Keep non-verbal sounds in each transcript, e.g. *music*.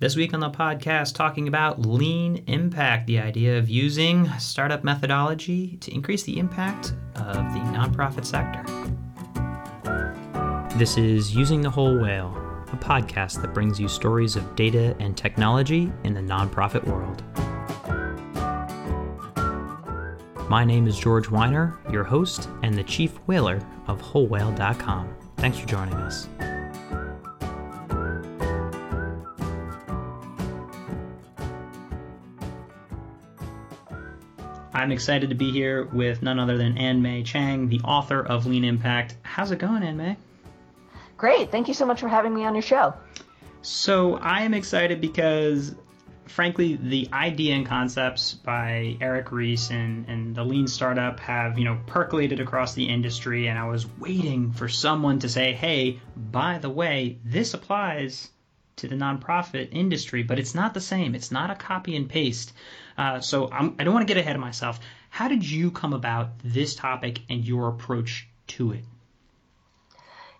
This week on the podcast, talking about lean impact, the idea of using startup methodology to increase the impact of the nonprofit sector. This is Using the Whole Whale, a podcast that brings you stories of data and technology in the nonprofit world. My name is George Weiner, your host and the chief whaler of WholeWhale.com. Thanks for joining us. I'm excited to be here with none other than Ann Mei Chang, the author of Lean Impact. How's it going, Ann Mei? Great. Thank you so much for having me on your show. So, I am excited because, frankly, the idea and concepts by Eric Ries and, and the Lean Startup have, you know, percolated across the industry. And I was waiting for someone to say, hey, by the way, this applies to the nonprofit industry, but it's not the same. It's not a copy and paste. Uh, so I'm, I do not want to get ahead of myself. How did you come about this topic and your approach to it?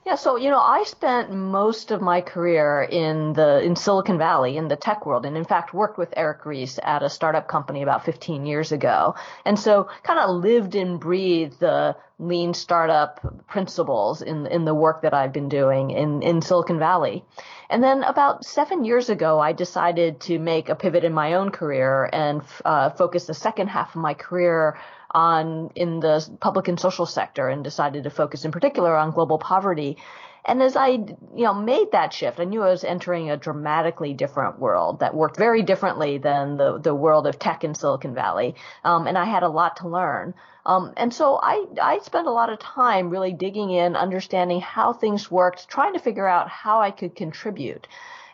Yeah, so you know, I spent most of my career in the in Silicon Valley in the tech world, and in fact worked with Eric Ries at a startup company about 15 years ago, and so kind of lived and breathed the lean startup principles in in the work that I've been doing in in Silicon Valley. And then about seven years ago, I decided to make a pivot in my own career and uh, focus the second half of my career on in the public and social sector and decided to focus in particular on global poverty. And as I, you know, made that shift, I knew I was entering a dramatically different world that worked very differently than the, the world of tech in Silicon Valley. Um, and I had a lot to learn. Um, and so I, I spent a lot of time really digging in, understanding how things worked, trying to figure out how I could contribute.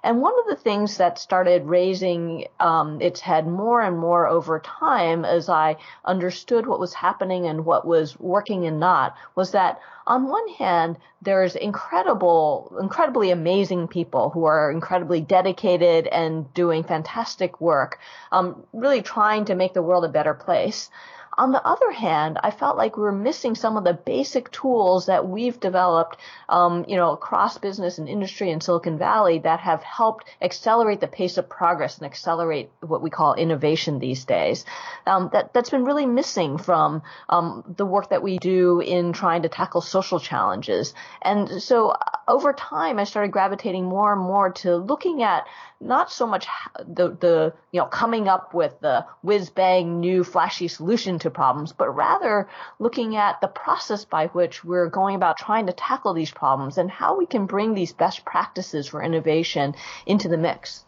And one of the things that started raising um, its head more and more over time as I understood what was happening and what was working and not was that on one hand, there's incredible, incredibly amazing people who are incredibly dedicated and doing fantastic work, um, really trying to make the world a better place. On the other hand, I felt like we were missing some of the basic tools that we've developed, um, you know, across business and industry in Silicon Valley that have helped accelerate the pace of progress and accelerate what we call innovation these days. Um, that that's been really missing from um, the work that we do in trying to tackle social challenges. And so uh, over time, I started gravitating more and more to looking at not so much the the you know coming up with the whiz bang new flashy solution to problems, but rather looking at the process by which we're going about trying to tackle these problems and how we can bring these best practices for innovation into the mix.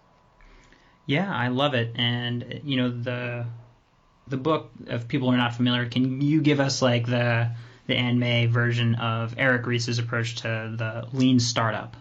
Yeah, I love it, and you know the the book. If people are not familiar, can you give us like the the Mei version of Eric Ries's approach to the lean startup?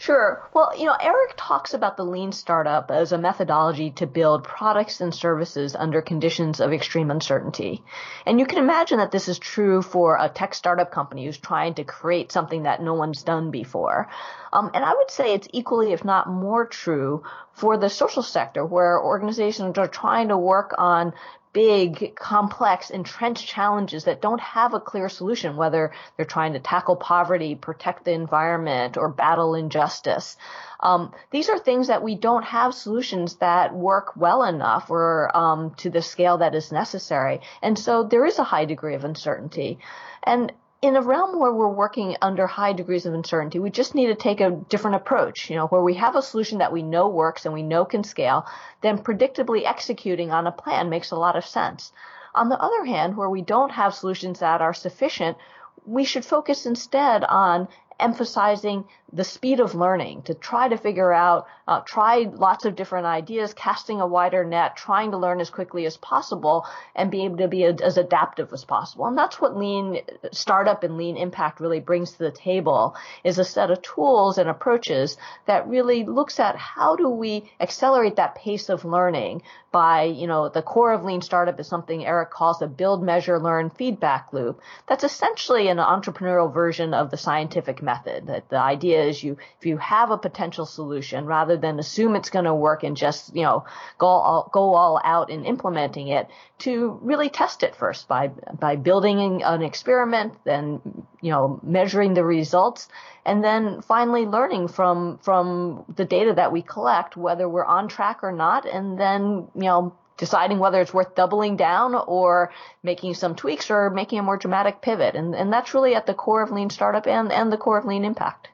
Sure. Well, you know, Eric talks about the lean startup as a methodology to build products and services under conditions of extreme uncertainty. And you can imagine that this is true for a tech startup company who's trying to create something that no one's done before. Um, and I would say it's equally, if not more true, for the social sector where organizations are trying to work on big, complex, entrenched challenges that don't have a clear solution, whether they're trying to tackle poverty, protect the environment, or battle injustice. Um, these are things that we don't have solutions that work well enough or um, to the scale that is necessary. And so there is a high degree of uncertainty. And in a realm where we're working under high degrees of uncertainty, we just need to take a different approach, you know, where we have a solution that we know works and we know can scale, then predictably executing on a plan makes a lot of sense. On the other hand, where we don't have solutions that are sufficient, we should focus instead on emphasizing the speed of learning to try to figure out, uh, try lots of different ideas, casting a wider net, trying to learn as quickly as possible and be able to be as adaptive as possible. And that's what lean startup and lean impact really brings to the table is a set of tools and approaches that really looks at how do we accelerate that pace of learning by, you know, the core of lean startup is something Eric calls a build, measure, learn feedback loop. That's essentially an entrepreneurial version of the scientific method. That the idea idea is you, if you have a potential solution, rather than assume it's going to work and just, you know, go all, go all out in implementing it, to really test it first by, by building an experiment, then, you know, measuring the results, and then finally learning from, from the data that we collect, whether we're on track or not, and then, you know, deciding whether it's worth doubling down or making some tweaks or making a more dramatic pivot. And, and that's really at the core of lean startup and, and the core of lean impact.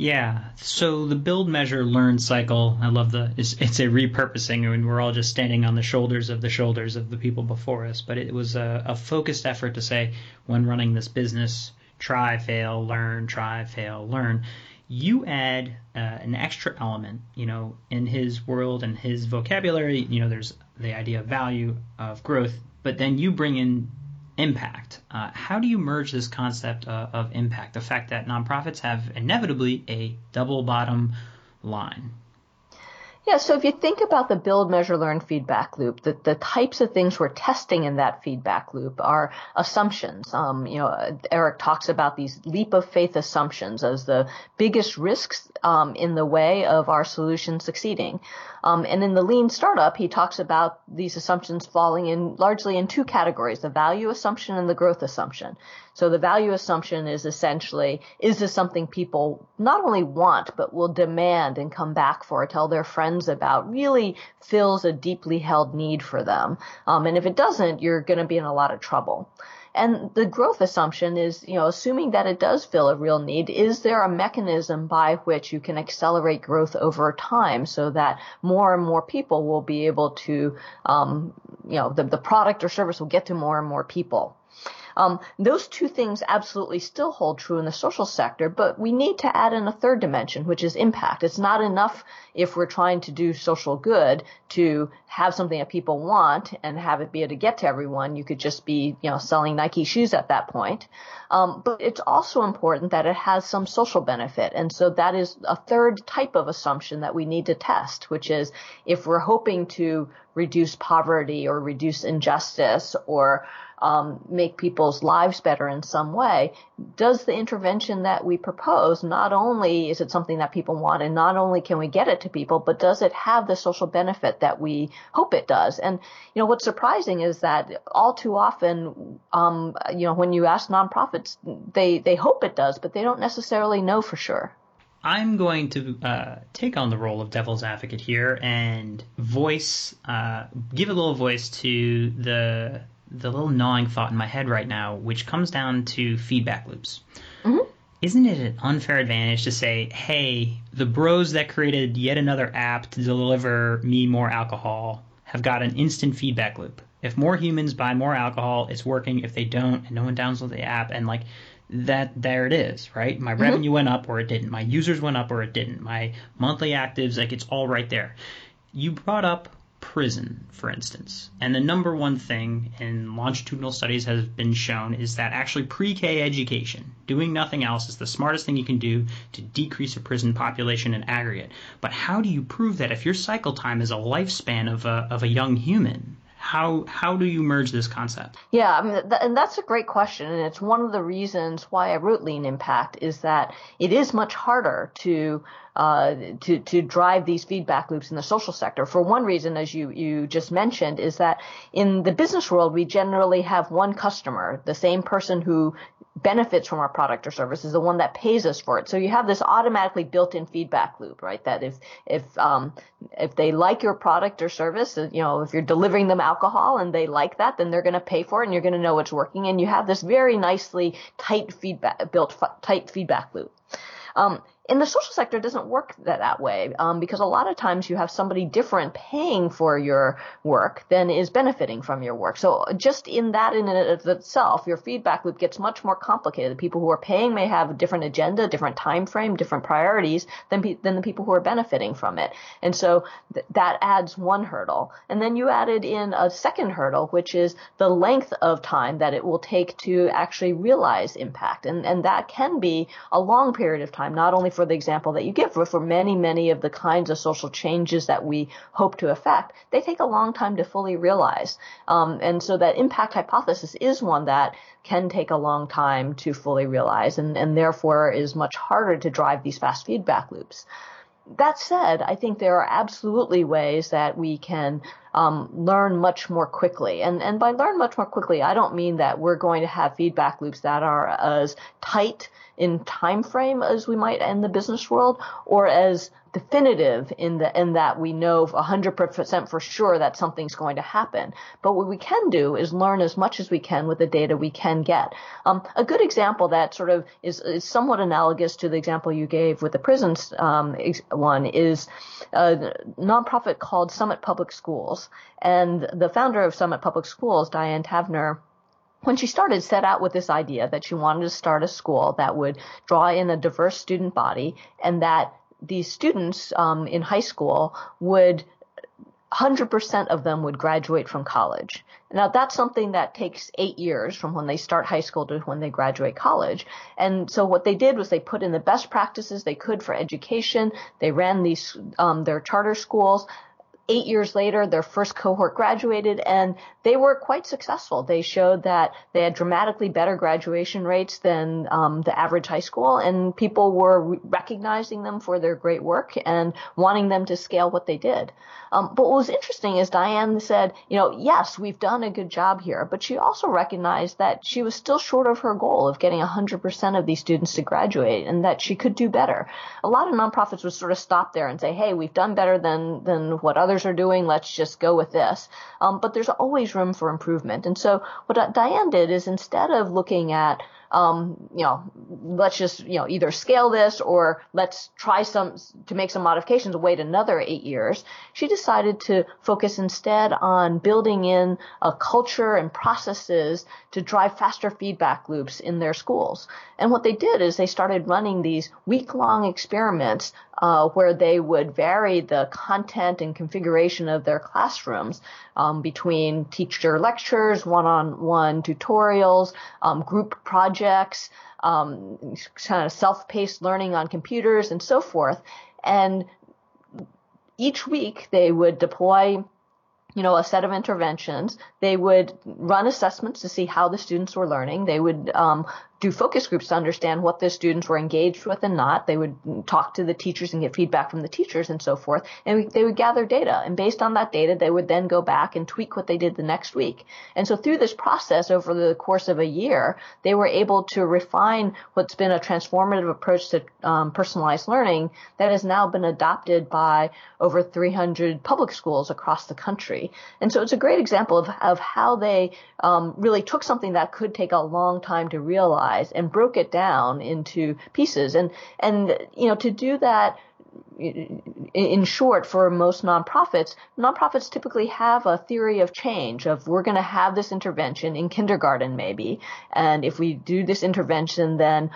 Yeah. So the build, measure, learn cycle. I love the. It's, it's, a repurposing, I mean, we're all just standing on the shoulders of the shoulders of the people before us. But it was a, a focused effort to say, when running this business, try, fail, learn, try, fail, learn. You add uh, an extra element, you know, in his world and his vocabulary. You know, there's the idea of value, of growth, but then you bring in impact. Uh, how do you merge this concept uh, of impact? The fact that nonprofits have inevitably a double bottom line. Yeah, so if you think about the build, measure, learn feedback loop, the, the types of things we're testing in that feedback loop are assumptions. Um, you know, Eric talks about these leap of faith assumptions as the biggest risks um, in the way of our solution succeeding. Um, and in the lean startup, he talks about these assumptions falling in largely in two categories, the value assumption and the growth assumption. So the value assumption is essentially, is this something people not only want, but will demand and come back for, tell their friends about, really fills a deeply held need for them. Um, and if it doesn't, you're going to be in a lot of trouble. And the growth assumption is, you know, assuming that it does fill a real need, is there a mechanism by which you can accelerate growth over time so that more and more people will be able to, um, you know, the, the product or service will get to more and more people. Um, those two things absolutely still hold true in the social sector, but we need to add in a third dimension, which is impact. It's not enough if we're trying to do social good to have something that people want and have it be able to get to everyone. You could just be, you know, selling Nike shoes at that point. Um, but it's also important that it has some social benefit. And so that is a third type of assumption that we need to test, which is if we're hoping to reduce poverty or reduce injustice or um, make people's lives better in some way, does the intervention that we propose not only is it something that people want and not only can we get it to people, but does it have the social benefit that we hope it does? And you know what's surprising is that all too often, um, you know, when you ask nonprofits, they they hope it does, but they don't necessarily know for sure. I'm going to uh, take on the role of devil's advocate here and voice, uh, give a little voice to the the little gnawing thought in my head right now, which comes down to feedback loops. Isn't it an unfair advantage to say, hey, the bros that created yet another app to deliver me more alcohol have got an instant feedback loop? If more humans buy more alcohol, it's working. If they don't, and no one downloads the app, and like that, there it is, right? My mm-hmm. revenue went up or it didn't. My users went up or it didn't. My monthly actives, like it's all right there. You brought up prison, for instance. And the number one thing in longitudinal studies has been shown is that actually pre K education, doing nothing else, is the smartest thing you can do to decrease a prison population in aggregate. But how do you prove that if your cycle time is a lifespan of a, of a young human? how how do you merge this concept? Yeah, I mean, th- and that's a great question, and it's one of the reasons why I wrote Lean Impact is that it is much harder to uh, to to drive these feedback loops in the social sector. For one reason, as you you just mentioned, is that in the business world we generally have one customer, the same person who benefits from our product or service is the one that pays us for it. So you have this automatically built-in feedback loop, right? That if if um, if they like your product or service, you know, if you're delivering them alcohol and they like that, then they're going to pay for it, and you're going to know it's working. And you have this very nicely tight feedback built tight feedback loop. Um, in the social sector, it doesn't work that, that way um, because a lot of times you have somebody different paying for your work than is benefiting from your work. So just in that in and of itself, your feedback loop gets much more complicated. The people who are paying may have a different agenda, different time frame, different priorities than pe- than the people who are benefiting from it. And so th- that adds one hurdle. And then you added in a second hurdle, which is the length of time that it will take to actually realize impact. And and that can be a long period of time, not only for for the example that you give, for, for many, many of the kinds of social changes that we hope to affect, they take a long time to fully realize. Um, and so that impact hypothesis is one that can take a long time to fully realize and, and therefore is much harder to drive these fast feedback loops that said, I think there are absolutely ways that we can um, learn much more quickly. And, and by learn much more quickly, I don't mean that we're going to have feedback loops that are as tight in time frame as we might in the business world or as definitive in the in that we know 100% for sure that something's going to happen. But what we can do is learn as much as we can with the data we can get. Um, a good example that sort of is, is somewhat analogous to the example you gave with the prisons um, one is a nonprofit called Summit Public Schools, and the founder of Summit Public Schools, Diane Tavenner when she started, set out with this idea that she wanted to start a school that would draw in a diverse student body and that these students um, in high school would 100% of them would graduate from college. Now that's something that takes eight years from when they start high school to when they graduate college. And so what they did was they put in the best practices they could for education. They ran these, um, their charter schools eight years later, their first cohort graduated and they were quite successful. They showed that they had dramatically better graduation rates than um, the average high school and people were re- recognizing them for their great work and wanting them to scale what they did. Um, but what was interesting is Diane said, you know, yes, we've done a good job here, but she also recognized that she was still short of her goal of getting 100% of these students to graduate and that she could do better. A lot of nonprofits would sort of stop there and say, hey, we've done better than, than what others are doing. Let's just go with this. Um, but there's always room for improvement. And so what Diane did is instead of looking at um, you know, let's just, you know, either scale this or let's try some to make some modifications, wait another eight years. She decided to focus instead on building in a culture and processes to drive faster feedback loops in their schools. And what they did is they started running these week long experiments uh, where they would vary the content and configuration of their classrooms um, between teacher lectures, one-on-one tutorials, um, group projects, um, kind of self-paced learning on computers, and so forth. And each week they would deploy you know, a set of interventions. They would run assessments to see how the students were learning. They would um, do focus groups to understand what the students were engaged with and not. They would talk to the teachers and get feedback from the teachers and so forth. And they would gather data. And based on that data, they would then go back and tweak what they did the next week. And so through this process over the course of a year, they were able to refine what's been a transformative approach to um, personalized learning that has now been adopted by over 300 public schools across the country. And so it's a great example of, of how they um, really took something that could take a long time to realize and broke it down into pieces. And, and, you know, to do that, in short, for most nonprofits, nonprofits typically have a theory of change of we're going to have this intervention in kindergarten maybe, and if we do this intervention, then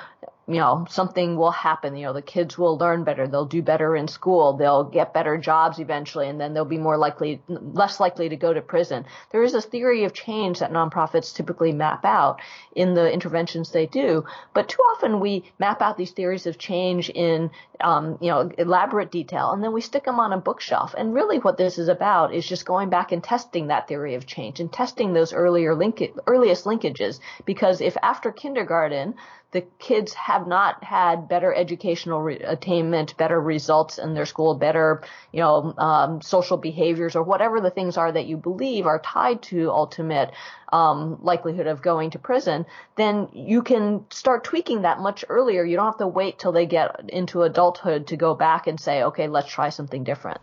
you know, something will happen. You know, the kids will learn better. They'll do better in school. They'll get better jobs eventually, and then they'll be more likely, less likely to go to prison. There is a theory of change that nonprofits typically map out in the interventions they do. But too often we map out these theories of change in, um, you know, elaborate detail, and then we stick them on a bookshelf. And really what this is about is just going back and testing that theory of change and testing those earlier link, earliest linkages. Because if after kindergarten, the kids have not had better educational re- attainment, better results in their school, better, you know, um, social behaviors or whatever the things are that you believe are tied to ultimate um, likelihood of going to prison, then you can start tweaking that much earlier. You don't have to wait till they get into adulthood to go back and say, okay, let's try something different.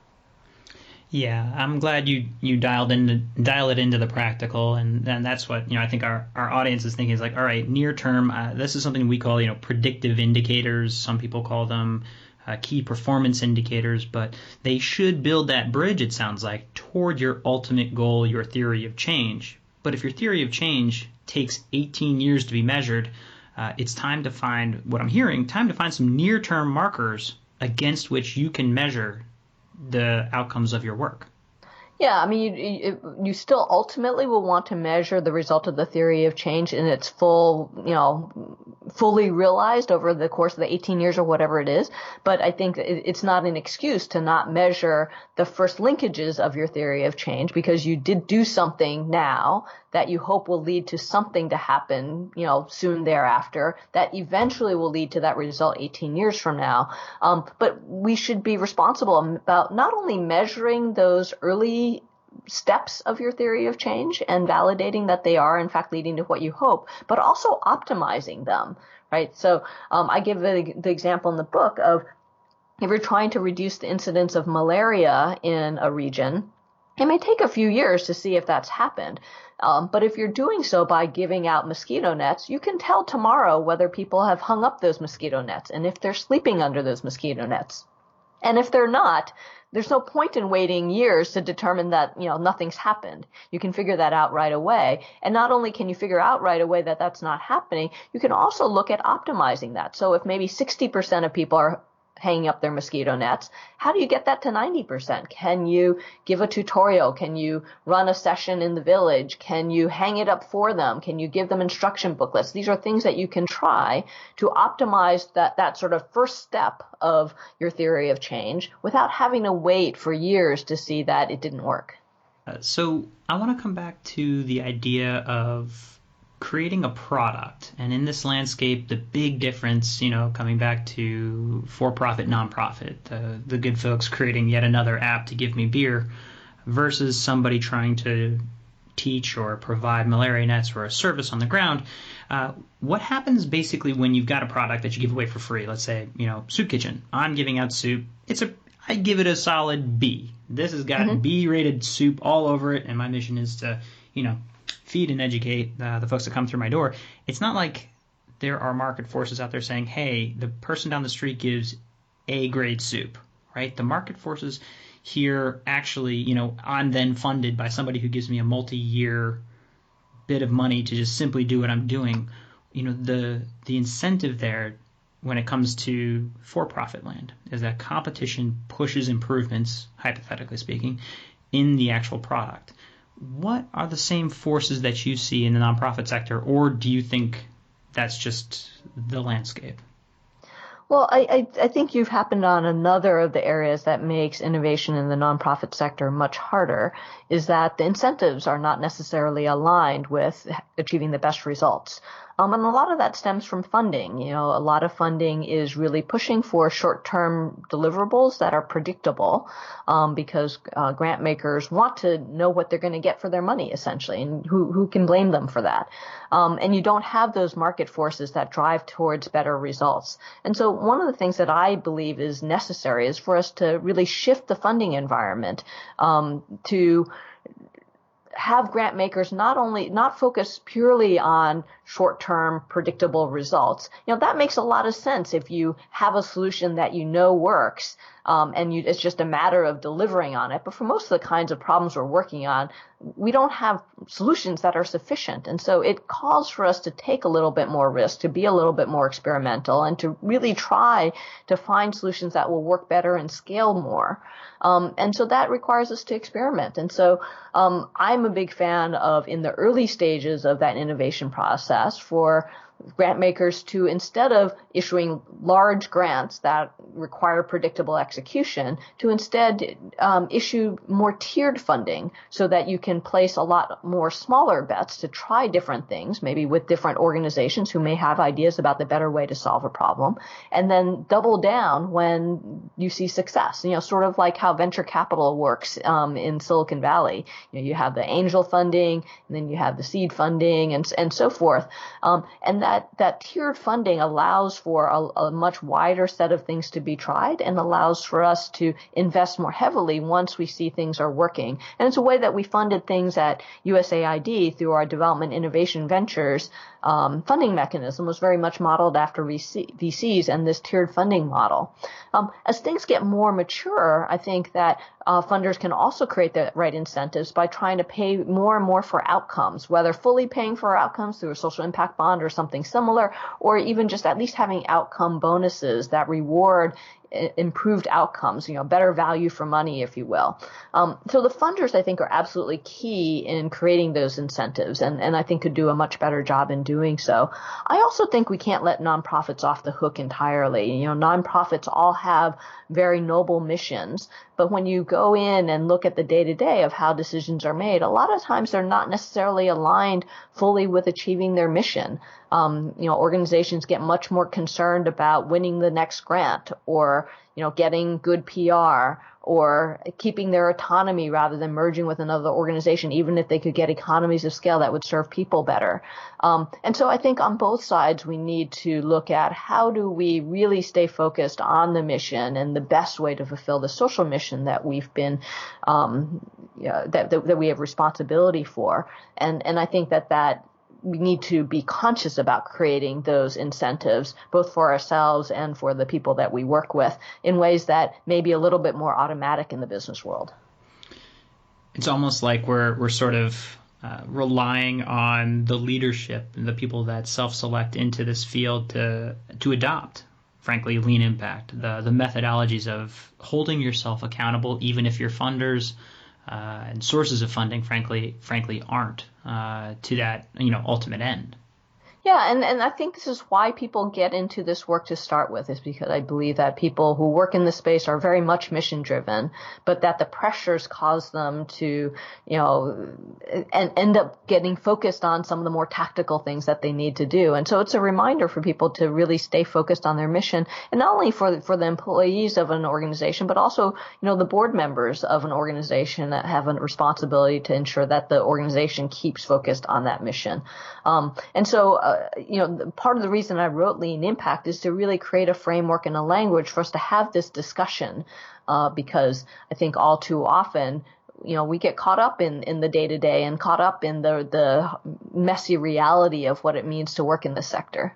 Yeah, I'm glad you you dialed into dial it into the practical, and and that's what you know. I think our our audience is thinking is like, all right, near term, uh, this is something we call you know predictive indicators. Some people call them uh, key performance indicators, but they should build that bridge. It sounds like toward your ultimate goal, your theory of change. But if your theory of change takes 18 years to be measured, uh, it's time to find what I'm hearing. Time to find some near term markers against which you can measure the outcomes of your work. Yeah, I mean, you, you still ultimately will want to measure the result of the theory of change in its full, you know, fully realized over the course of the 18 years or whatever it is. But I think it's not an excuse to not measure the first linkages of your theory of change because you did do something now that you hope will lead to something to happen, you know, soon thereafter that eventually will lead to that result 18 years from now. Um, but we should be responsible about not only measuring those early steps of your theory of change and validating that they are in fact leading to what you hope, but also optimizing them, right? So um, I give the, the example in the book of if you're trying to reduce the incidence of malaria in a region, it may take a few years to see if that's happened. Um, but if you're doing so by giving out mosquito nets, you can tell tomorrow whether people have hung up those mosquito nets and if they're sleeping under those mosquito nets. And if they're not, there's no point in waiting years to determine that, you know, nothing's happened. You can figure that out right away. And not only can you figure out right away that that's not happening, you can also look at optimizing that. So if maybe 60% of people are hanging up their mosquito nets. How do you get that to 90%? Can you give a tutorial? Can you run a session in the village? Can you hang it up for them? Can you give them instruction booklets? These are things that you can try to optimize that, that sort of first step of your theory of change without having to wait for years to see that it didn't work. Uh, so I want to come back to the idea of creating a product. And in this landscape, the big difference, you know, coming back to for-profit, nonprofit, the the good folks creating yet another app to give me beer, versus somebody trying to teach or provide malaria nets or a service on the ground. Uh, what happens basically when you've got a product that you give away for free? Let's say, you know, soup kitchen. I'm giving out soup. It's a I give it a solid B. This has got mm-hmm. B-rated soup all over it, and my mission is to, you know, feed and educate uh, the folks that come through my door, it's not like there are market forces out there saying, hey, the person down the street gives A grade soup, right? The market forces here actually, you know, I'm then funded by somebody who gives me a multi year bit of money to just simply do what I'm doing. You know, the the incentive there when it comes to for profit land is that competition pushes improvements, hypothetically speaking, in the actual product what are the same forces that you see in the nonprofit sector, or do you think that's just the landscape? Well, I, I, I, think you've happened on another of the areas that makes innovation in the nonprofit sector much harder is that the incentives are not necessarily aligned with achieving the best results. Um, and a lot of that stems from funding. You know, a lot of funding is really pushing for short-term deliverables that are predictable, um, because uh, grant makers want to know what they're going to get for their money, essentially, and who who can blame them for that? Um, and you don't have those market forces that drive towards better results. And so, one of the things that I believe is necessary is for us to really shift the funding environment um, to have grant makers not only not focus purely on short-term predictable results. You know, that makes a lot of sense if you have a solution that you know works um, and you, it's just a matter of delivering on it. But for most of the kinds of problems we're working on, we don't have solutions that are sufficient. And so it calls for us to take a little bit more risk, to be a little bit more experimental, and to really try to find solutions that will work better and scale more. Um, and so that requires us to experiment. And so um, I'm a big fan of in the early stages of that innovation process for grant makers to instead of issuing large grants that require predictable execution to instead um, issue more tiered funding so that you can place a lot more smaller bets to try different things maybe with different organizations who may have ideas about the better way to solve a problem and then double down when you see success. You know sort of like how venture capital works um, in silicon valley. You know you have the angel funding and then you have the seed funding and, and so forth. Um, and that that that tiered funding allows for a, a, much wider set of things to be tried and allows for us to invest more heavily once we see things are working. And it's a way that we funded things at USAID through our development innovation ventures um, funding mechanism was very much modeled after VC, VCs and this tiered funding model. Um, as things get more mature, I think that uh, funders can also create the right incentives by trying to pay more and more for outcomes, whether fully paying for outcomes through a social impact bond or something similar, or even just at least having outcome bonuses that reward improved outcomes, you know, better value for money, if you will. Um, so the funders, I think, are absolutely key in creating those incentives, and, and I think could do a much better job in doing so. I also think we can't let nonprofits off the hook entirely. You know, nonprofits all have very noble missions, but when you go in and look at the day to day of how decisions are made, a lot of times they're not necessarily aligned fully with achieving their mission. Um, you know, organizations get much more concerned about winning the next grant or, you know, getting good PR or keeping their autonomy rather than merging with another organization, even if they could get economies of scale that would serve people better. Um, and so I think on both sides, we need to look at how do we really stay focused on the mission and the best way to fulfill the social mission that we've been, um, that, that, that we have responsibility for. And, and I think that that we need to be conscious about creating those incentives, both for ourselves and for the people that we work with, in ways that may be a little bit more automatic in the business world. It's almost like we're we're sort of uh, relying on the leadership and the people that self-select into this field to to adopt, frankly, lean impact, the the methodologies of holding yourself accountable, even if your funders uh, and sources of funding, frankly, frankly, aren't uh, to that you know ultimate end. Yeah, and, and I think this is why people get into this work to start with, is because I believe that people who work in this space are very much mission driven, but that the pressures cause them to, you know, and end up getting focused on some of the more tactical things that they need to do. And so it's a reminder for people to really stay focused on their mission, and not only for for the employees of an organization, but also, you know, the board members of an organization that have a responsibility to ensure that the organization keeps focused on that mission. Um, and so. Uh, uh, you know, part of the reason I wrote Lean Impact is to really create a framework and a language for us to have this discussion, uh, because I think all too often, you know, we get caught up in, in the day to day and caught up in the, the messy reality of what it means to work in this sector.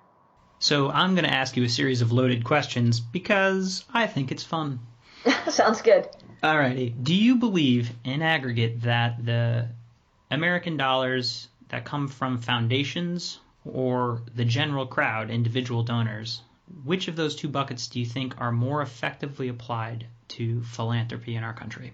So I'm going to ask you a series of loaded questions because I think it's fun. *laughs* Sounds good. Alrighty. Do you believe in aggregate that the American dollars that come from foundations or the general crowd, individual donors, which of those two buckets do you think are more effectively applied to philanthropy in our country?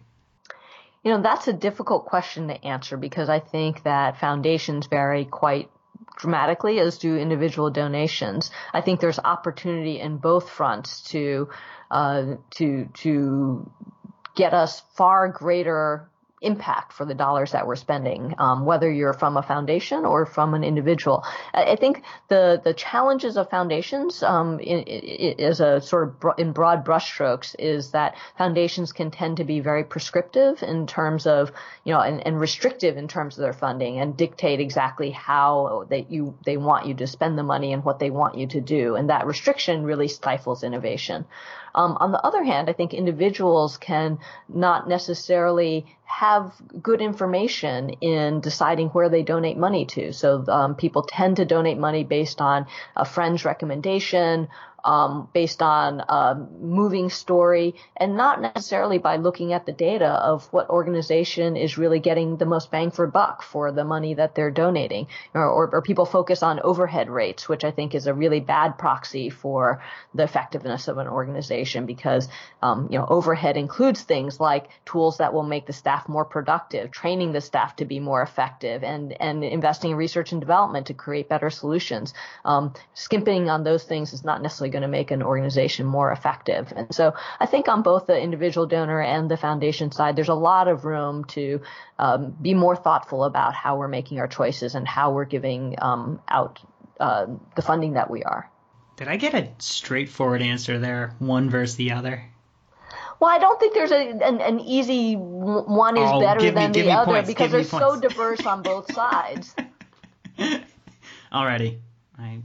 You know, that's a difficult question to answer because I think that foundations vary quite dramatically as do individual donations. I think there's opportunity in both fronts to uh, to to get us far greater impact for the dollars that we're spending, um, whether you're from a foundation or from an individual. I, think the the challenges of foundations, um, is a sort of in broad brushstrokes, is that foundations can tend to be very prescriptive in terms of you know and, and restrictive in terms of their funding and dictate exactly how that you they want you to spend the money and what they want you to do, and that restriction really stifles innovation. Um, on the other hand, I think individuals can not necessarily have good information in deciding where they donate money to. So um, people tend to donate money based on a friend's recommendation um, based on a moving story and not necessarily by looking at the data of what organization is really getting the most bang for buck for the money that they're donating. Or, or, or people focus on overhead rates, which I think is a really bad proxy for the effectiveness of an organization because, um, you know, overhead includes things like tools that will make the staff more productive, training the staff to be more effective, and, and investing in research and development to create better solutions. Um, skimping on those things is not necessarily going to make an organization more effective. And so I think on both the individual donor and the foundation side, there's a lot of room to um, be more thoughtful about how we're making our choices and how we're giving um, out uh, the funding that we are. Did I get a straightforward answer there, one versus the other? Well, I don't think there's a, an, an easy one is oh, better than me, the other points, because they're so diverse on both *laughs* sides. Alrighty, I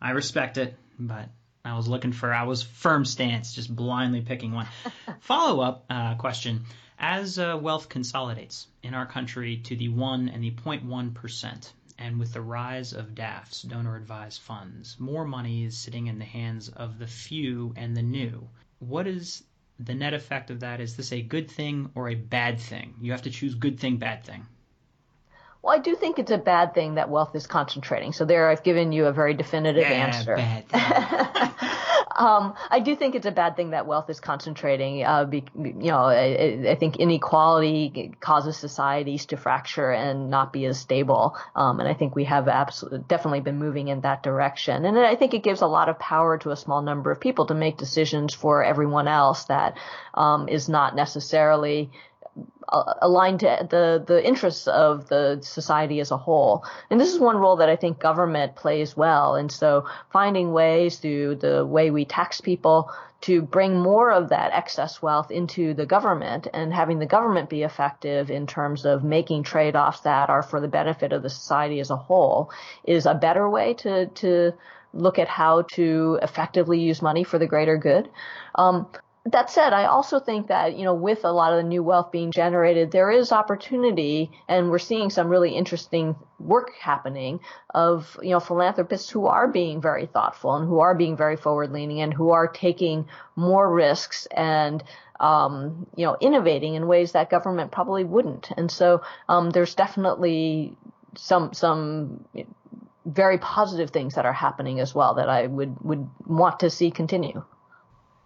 I respect it, but I was looking for, I was firm stance, just blindly picking one. *laughs* Follow up uh, question. As uh, wealth consolidates in our country to the 1 and the 0.1%, and with the rise of DAFs, donor advised funds, more money is sitting in the hands of the few and the new. What is the net effect of that? Is this a good thing or a bad thing? You have to choose good thing, bad thing. Well, I do think it's a bad thing that wealth is concentrating. So there, I've given you a very definitive yeah, answer. Bad *laughs* Um, I do think it's a bad thing that wealth is concentrating. Uh, be, you know, I, I, think inequality causes societies to fracture and not be as stable. Um, and I think we have absolutely definitely been moving in that direction. And I think it gives a lot of power to a small number of people to make decisions for everyone else that um, is not necessarily aligned to the the interests of the society as a whole. And this is one role that I think government plays well. And so finding ways through the way we tax people to bring more of that excess wealth into the government and having the government be effective in terms of making trade-offs that are for the benefit of the society as a whole is a better way to to look at how to effectively use money for the greater good. Um, that said, I also think that, you know, with a lot of the new wealth being generated, there is opportunity and we're seeing some really interesting work happening of, you know, philanthropists who are being very thoughtful and who are being very forward leaning and who are taking more risks and, um, you know, innovating in ways that government probably wouldn't. And so, um, there's definitely some, some, very positive things that are happening as well that I would, would want to see continue.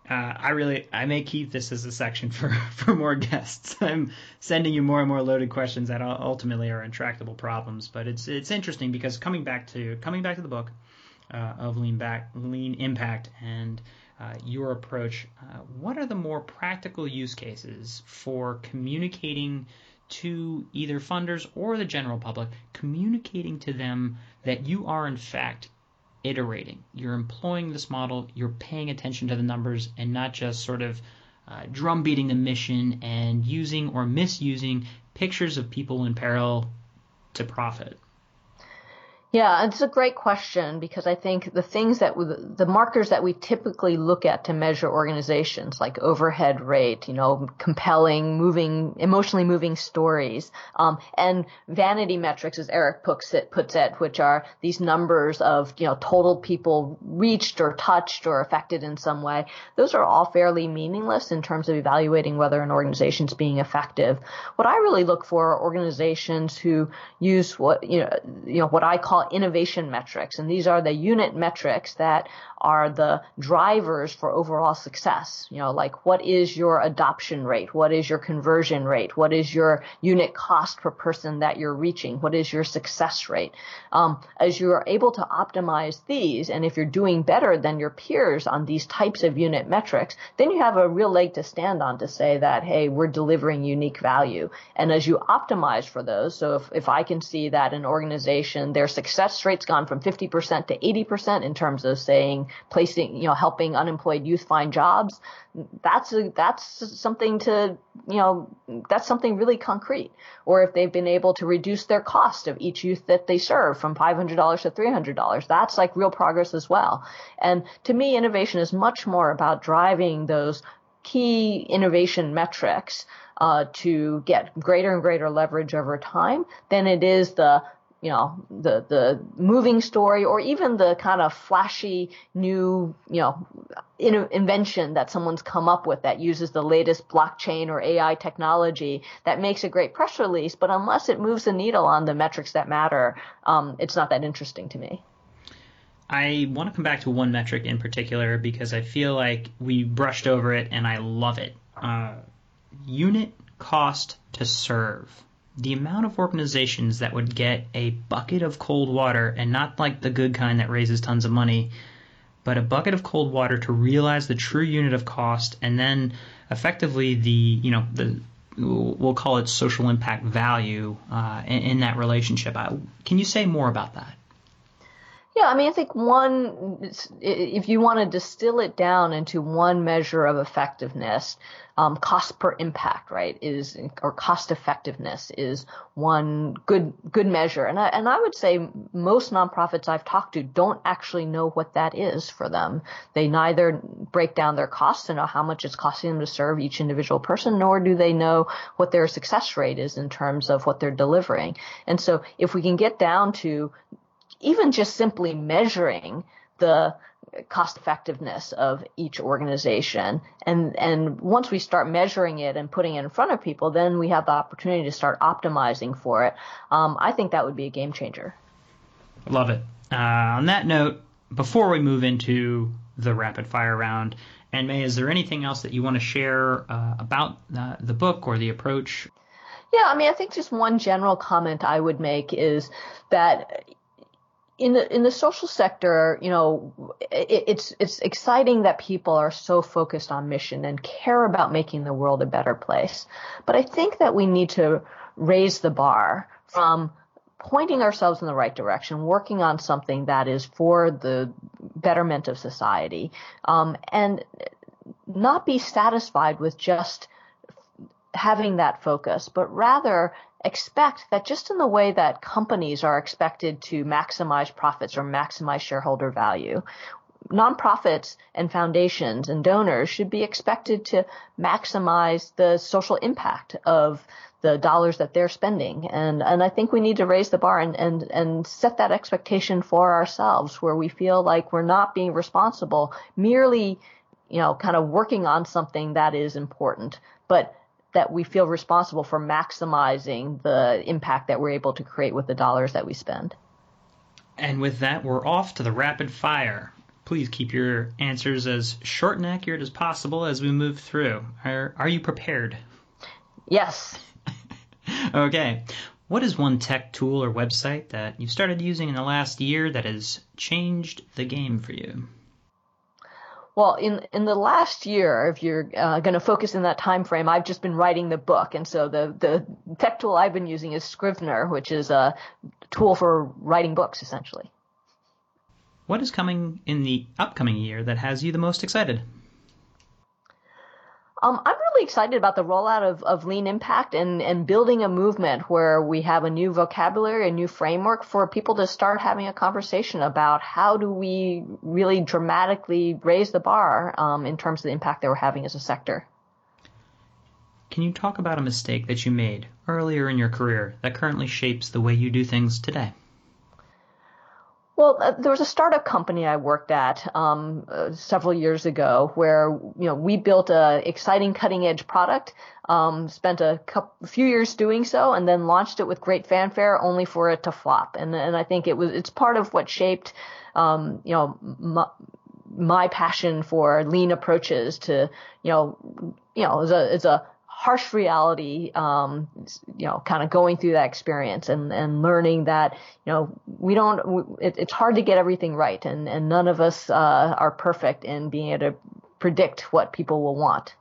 Uh, I really, I may keep this as a section for, *laughs* for more guests. *laughs* I'm sending you more and more loaded questions that ultimately are intractable problems. But it's it's interesting because coming back to coming back to the book uh, of lean back lean impact and uh, your approach, uh, what are the more practical use cases for communicating to either funders or the general public, communicating to them that you are in fact iterating. You're employing this model, you're paying attention to the numbers, and not just sort of uh, drum beating the mission and using or misusing pictures of people in peril to profit. Yeah, it's a great question because I think the things that the markers that we typically look at to measure organizations, like overhead rate, you know, compelling, moving, emotionally moving stories, um, and vanity metrics, as Eric puts it, puts it, which are these numbers of you know total people reached or touched or affected in some way. Those are all fairly meaningless in terms of evaluating whether an organization is being effective. What I really look for are organizations who use what you know, you know, what I call innovation metrics. And these are the unit metrics that are the drivers for overall success. You know, like what is your adoption rate? What is your conversion rate? What is your unit cost per person that you're reaching? What is your success rate? Um, as you are able to optimize these, and if you're doing better than your peers on these types of unit metrics, then you have a real leg to stand on to say that, hey, we're delivering unique value. And as you optimize for those, so if, if I can see that an organization, their success rate's gone from 50% to 80% in terms of saying placing, you know, helping unemployed youth find jobs. That's a, that's something to, you know, that's something really concrete. Or if they've been able to reduce their cost of each youth that they serve from $500 to $300, that's like real progress as well. And to me, innovation is much more about driving those key innovation metrics uh, to get greater and greater leverage over time than it is the you know the the moving story or even the kind of flashy new you know in- invention that someone's come up with that uses the latest blockchain or AI technology that makes a great press release but unless it moves the needle on the metrics that matter um, it's not that interesting to me I want to come back to one metric in particular because I feel like we brushed over it and I love it. Uh, unit cost to serve the amount of organizations that would get a bucket of cold water and not like the good kind that raises tons of money, but a bucket of cold water to realize the true unit of cost and then effectively the, you know, the we'll call it social impact value uh, in, in, that relationship. Uh, can you say more about that? Yeah, I mean, I think one, if you want to distill it down into one measure of effectiveness, um, cost per impact, right, is or cost effectiveness is one good good measure. And I, and I would say most nonprofits I've talked to don't actually know what that is for them. They neither break down their costs to know how much it's costing them to serve each individual person, nor do they know what their success rate is in terms of what they're delivering. And so if we can get down to even just simply measuring the cost effectiveness of each organization. And, and once we start measuring it and putting it in front of people, then we have the opportunity to start optimizing for it. Um, I think that would be a game changer. Love it. Uh, on that note, before we move into the rapid fire round. Ann Mei, is there anything else that you want to share uh, about uh, the book or the approach? Yeah, I mean, I think just one general comment I would make is that in the in the social sector, you know, it, it's it's exciting that people are so focused on mission and care about making the world a better place. But I think that we need to raise the bar from pointing ourselves in the right direction, working on something that is for the betterment of society, um, and not be satisfied with just having that focus, but rather expect that just in the way that companies are expected to maximize profits or maximize shareholder value, nonprofits and foundations and donors should be expected to maximize the social impact of the dollars that they're spending. And, and I think we need to raise the bar and, and, and set that expectation for ourselves where we feel like we're not being responsible merely, you know, kind of working on something that is important, but that we feel responsible for maximizing the impact that we're able to create with the dollars that we spend. And with that, we're off to the rapid fire. Please keep your answers as short and accurate as possible as we move through. Are, are you prepared? Yes. *laughs* okay. What is one tech tool or website that you've started using in the last year that has changed the game for you? Well, in in the last year, if you're uh, going to focus in that time frame, I've just been writing the book, and so the the tech tool I've been using is Scrivener, which is a tool for writing books, essentially. What is coming in the upcoming year that has you the most excited? Um, I'm really excited about the rollout of, of Lean Impact and, and building a movement where we have a new vocabulary, a new framework for people to start having a conversation about how do we really dramatically raise the bar um, in terms of the impact that we're having as a sector. Can you talk about a mistake that you made earlier in your career that currently shapes the way you do things today? Well, uh, there was a startup company I worked at um, uh, several years ago where you know we built a exciting cutting edge product, um, spent a couple, few years doing so, and then launched it with great fanfare, only for it to flop. And and I think it was it's part of what shaped um, you know my, my passion for lean approaches to you know you know as a a harsh reality, um, you know, kind of going through that experience and, and learning that, you know, we don't, it, it's hard to get everything right and, and none of us, uh, are perfect in being able to predict what people will want.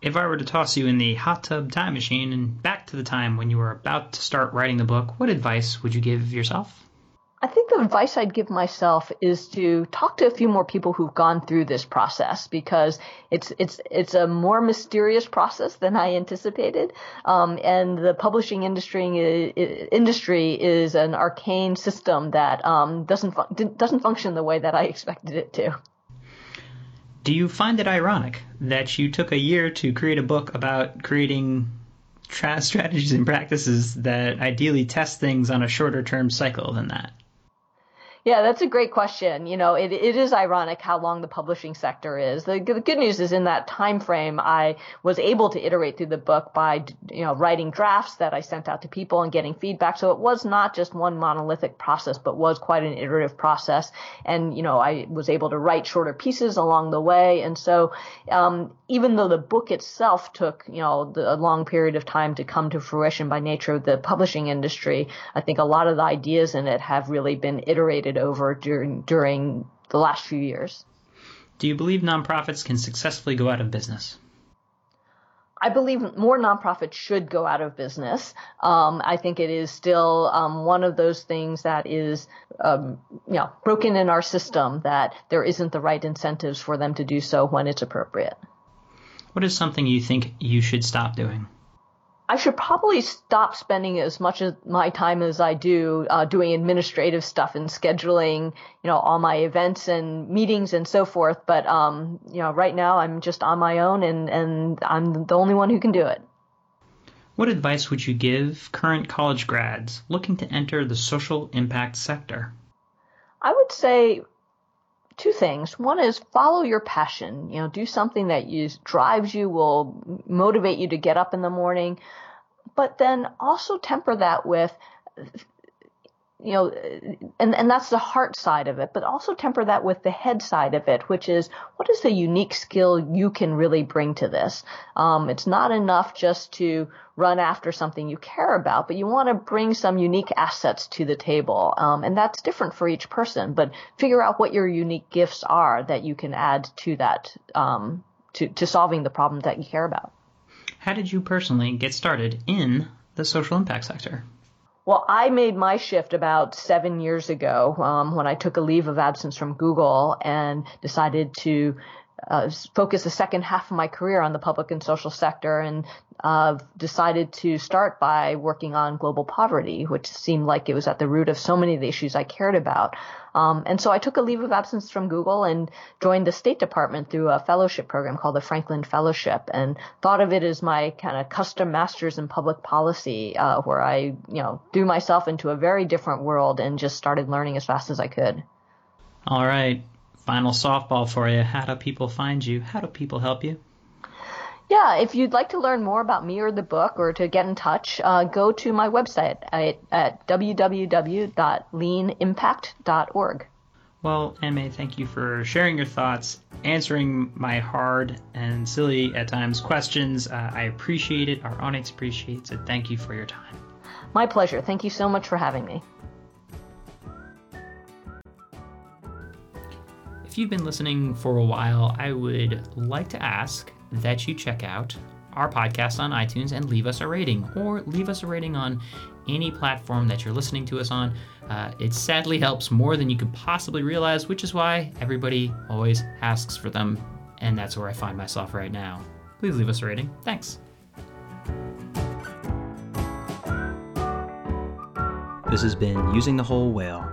If I were to toss you in the hot tub time machine and back to the time when you were about to start writing the book, what advice would you give yourself? I think the advice I'd give myself is to talk to a few more people who've gone through this process because it's it's it's a more mysterious process than I anticipated, um, and the publishing industry industry is an arcane system that um, doesn't doesn't function the way that I expected it to. Do you find it ironic that you took a year to create a book about creating strategies and practices that ideally test things on a shorter term cycle than that? Yeah, that's a great question. You know, it, it is ironic how long the publishing sector is. The, the good news is in that time frame, I was able to iterate through the book by, you know, writing drafts that I sent out to people and getting feedback. So it was not just one monolithic process, but was quite an iterative process. And, you know, I was able to write shorter pieces along the way. And so, um, even though the book itself took, you know, the, a long period of time to come to fruition by nature of the publishing industry, I think a lot of the ideas in it have really been iterated over during during the last few years. Do you believe nonprofits can successfully go out of business? I believe more nonprofits should go out of business. Um, I think it is still um, one of those things that is, um, you know, broken in our system that there isn't the right incentives for them to do so when it's appropriate. What is something you think you should stop doing? I should probably stop spending as much of my time as I do uh, doing administrative stuff and scheduling, you know, all my events and meetings and so forth. But um, you know, right now I'm just on my own, and and I'm the only one who can do it. What advice would you give current college grads looking to enter the social impact sector? I would say two things. One is follow your passion. You know, do something that you, drives you, will motivate you to get up in the morning. But then also temper that with you know, and, and that's the heart side of it, but also temper that with the head side of it, which is what is the unique skill you can really bring to this? Um, it's not enough just to run after something you care about, but you want to bring some unique assets to the table. Um, and that's different for each person, but figure out what your unique gifts are that you can add to that, um, to, to solving the problem that you care about. How did you personally get started in the social impact sector? Well, I made my shift about seven years ago um, when I took a leave of absence from Google and decided to uh, focus the second half of my career on the public and social sector and uh, decided to start by working on global poverty, which seemed like it was at the root of so many of the issues I cared about. Um, and so I took a leave of absence from Google and joined the State Department through a fellowship program called the Franklin Fellowship and thought of it as my kind of custom master's in public policy, uh, where I, you know, threw myself into a very different world and just started learning as fast as I could. All right. Final softball for you. How do people find you? How do people help you? Yeah, if you'd like to learn more about me or the book or to get in touch, uh, go to my website at, at www.leanimpact.org. Well, Ann thank you for sharing your thoughts, answering my hard and silly at times questions. Uh, I appreciate it. Our audience appreciates it. Thank you for your time. My pleasure. Thank you so much for having me. If you've been listening for a while, I would like to ask that you check out our podcast on iTunes and leave us a rating, or leave us a rating on any platform that you're listening to us on. Uh, it sadly helps more than you could possibly realize, which is why everybody always asks for them, and that's where I find myself right now. Please leave us a rating. Thanks. This has been Using the Whole Whale.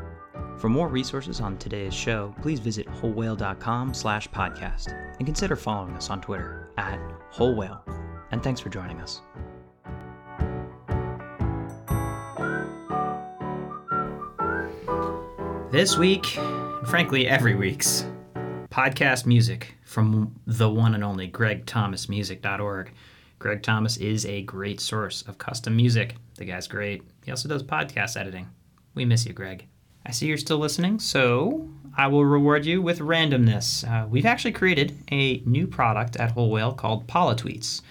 For more resources on today's show, please visit wholewhale.com slash podcast and consider following us on Twitter at wholewhale. And thanks for joining us. This week, and frankly every week's, podcast music from the one and only gregthomasmusic.org. Greg Thomas is a great source of custom music. The guy's great. He also does podcast editing. We miss you, Greg. I see you're still listening, so I will reward you with randomness. Uh, we've actually created a new product at Whole Whale called Polytweets.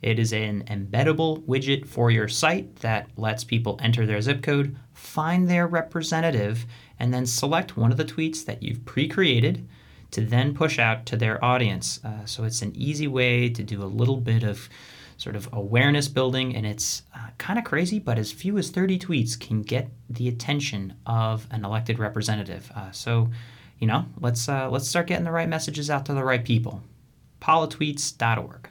It is an embeddable widget for your site that lets people enter their zip code, find their representative, and then select one of the tweets that you've pre created to then push out to their audience. Uh, so it's an easy way to do a little bit of sort of awareness building, and it's uh, kind of crazy, but as few as 30 tweets can get the attention of an elected representative. Uh, so, you know, let's uh, let's start getting the right messages out to the right people. Polytweets.org.